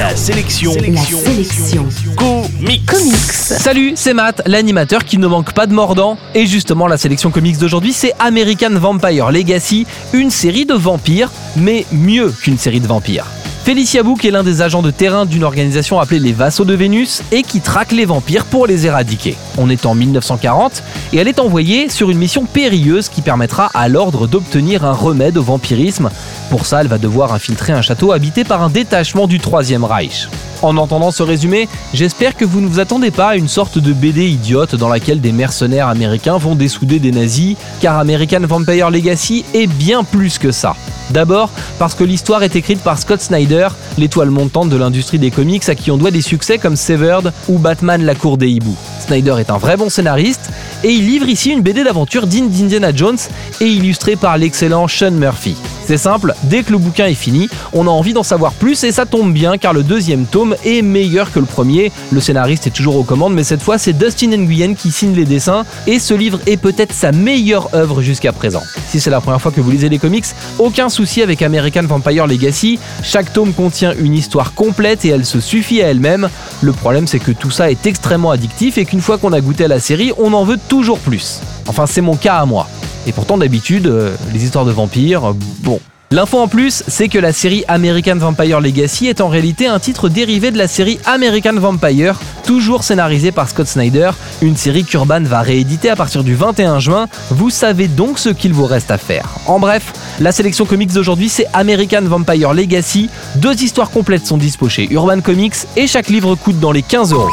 La sélection. La sélection. Comics. Comics. Salut, c'est Matt, l'animateur qui ne manque pas de mordant. Et justement, la sélection comics d'aujourd'hui, c'est American Vampire Legacy, une série de vampires, mais mieux qu'une série de vampires. Felicia Book est l'un des agents de terrain d'une organisation appelée les Vassaux de Vénus et qui traque les vampires pour les éradiquer. On est en 1940 et elle est envoyée sur une mission périlleuse qui permettra à l'ordre d'obtenir un remède au vampirisme. Pour ça, elle va devoir infiltrer un château habité par un détachement du Troisième Reich. En entendant ce résumé, j'espère que vous ne vous attendez pas à une sorte de BD idiote dans laquelle des mercenaires américains vont dessouder des nazis, car American Vampire Legacy est bien plus que ça. D'abord parce que l'histoire est écrite par Scott Snyder, l'étoile montante de l'industrie des comics à qui on doit des succès comme Severed ou Batman la cour des hiboux. Snyder est un vrai bon scénariste et il livre ici une BD d'aventure digne d'Indiana Jones et illustrée par l'excellent Sean Murphy. C'est simple, dès que le bouquin est fini, on a envie d'en savoir plus et ça tombe bien car le deuxième tome est meilleur que le premier. Le scénariste est toujours aux commandes mais cette fois c'est Dustin Nguyen qui signe les dessins et ce livre est peut-être sa meilleure œuvre jusqu'à présent. Si c'est la première fois que vous lisez les comics, aucun souci avec American Vampire Legacy, chaque tome contient une histoire complète et elle se suffit à elle-même. Le problème c'est que tout ça est extrêmement addictif et qu'une fois qu'on a goûté à la série, on en veut toujours plus. Enfin c'est mon cas à moi. Et pourtant d'habitude, euh, les histoires de vampires, euh, bon. L'info en plus, c'est que la série American Vampire Legacy est en réalité un titre dérivé de la série American Vampire, toujours scénarisée par Scott Snyder, une série qu'Urban va rééditer à partir du 21 juin. Vous savez donc ce qu'il vous reste à faire. En bref, la sélection comics d'aujourd'hui c'est American Vampire Legacy. Deux histoires complètes sont dispo chez Urban Comics et chaque livre coûte dans les 15 euros.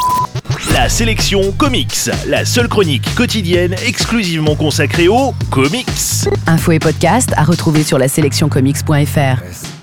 La sélection comics. La seule chronique quotidienne exclusivement consacrée aux comics. Info et podcast à retrouver sur la sélectioncomics.fr.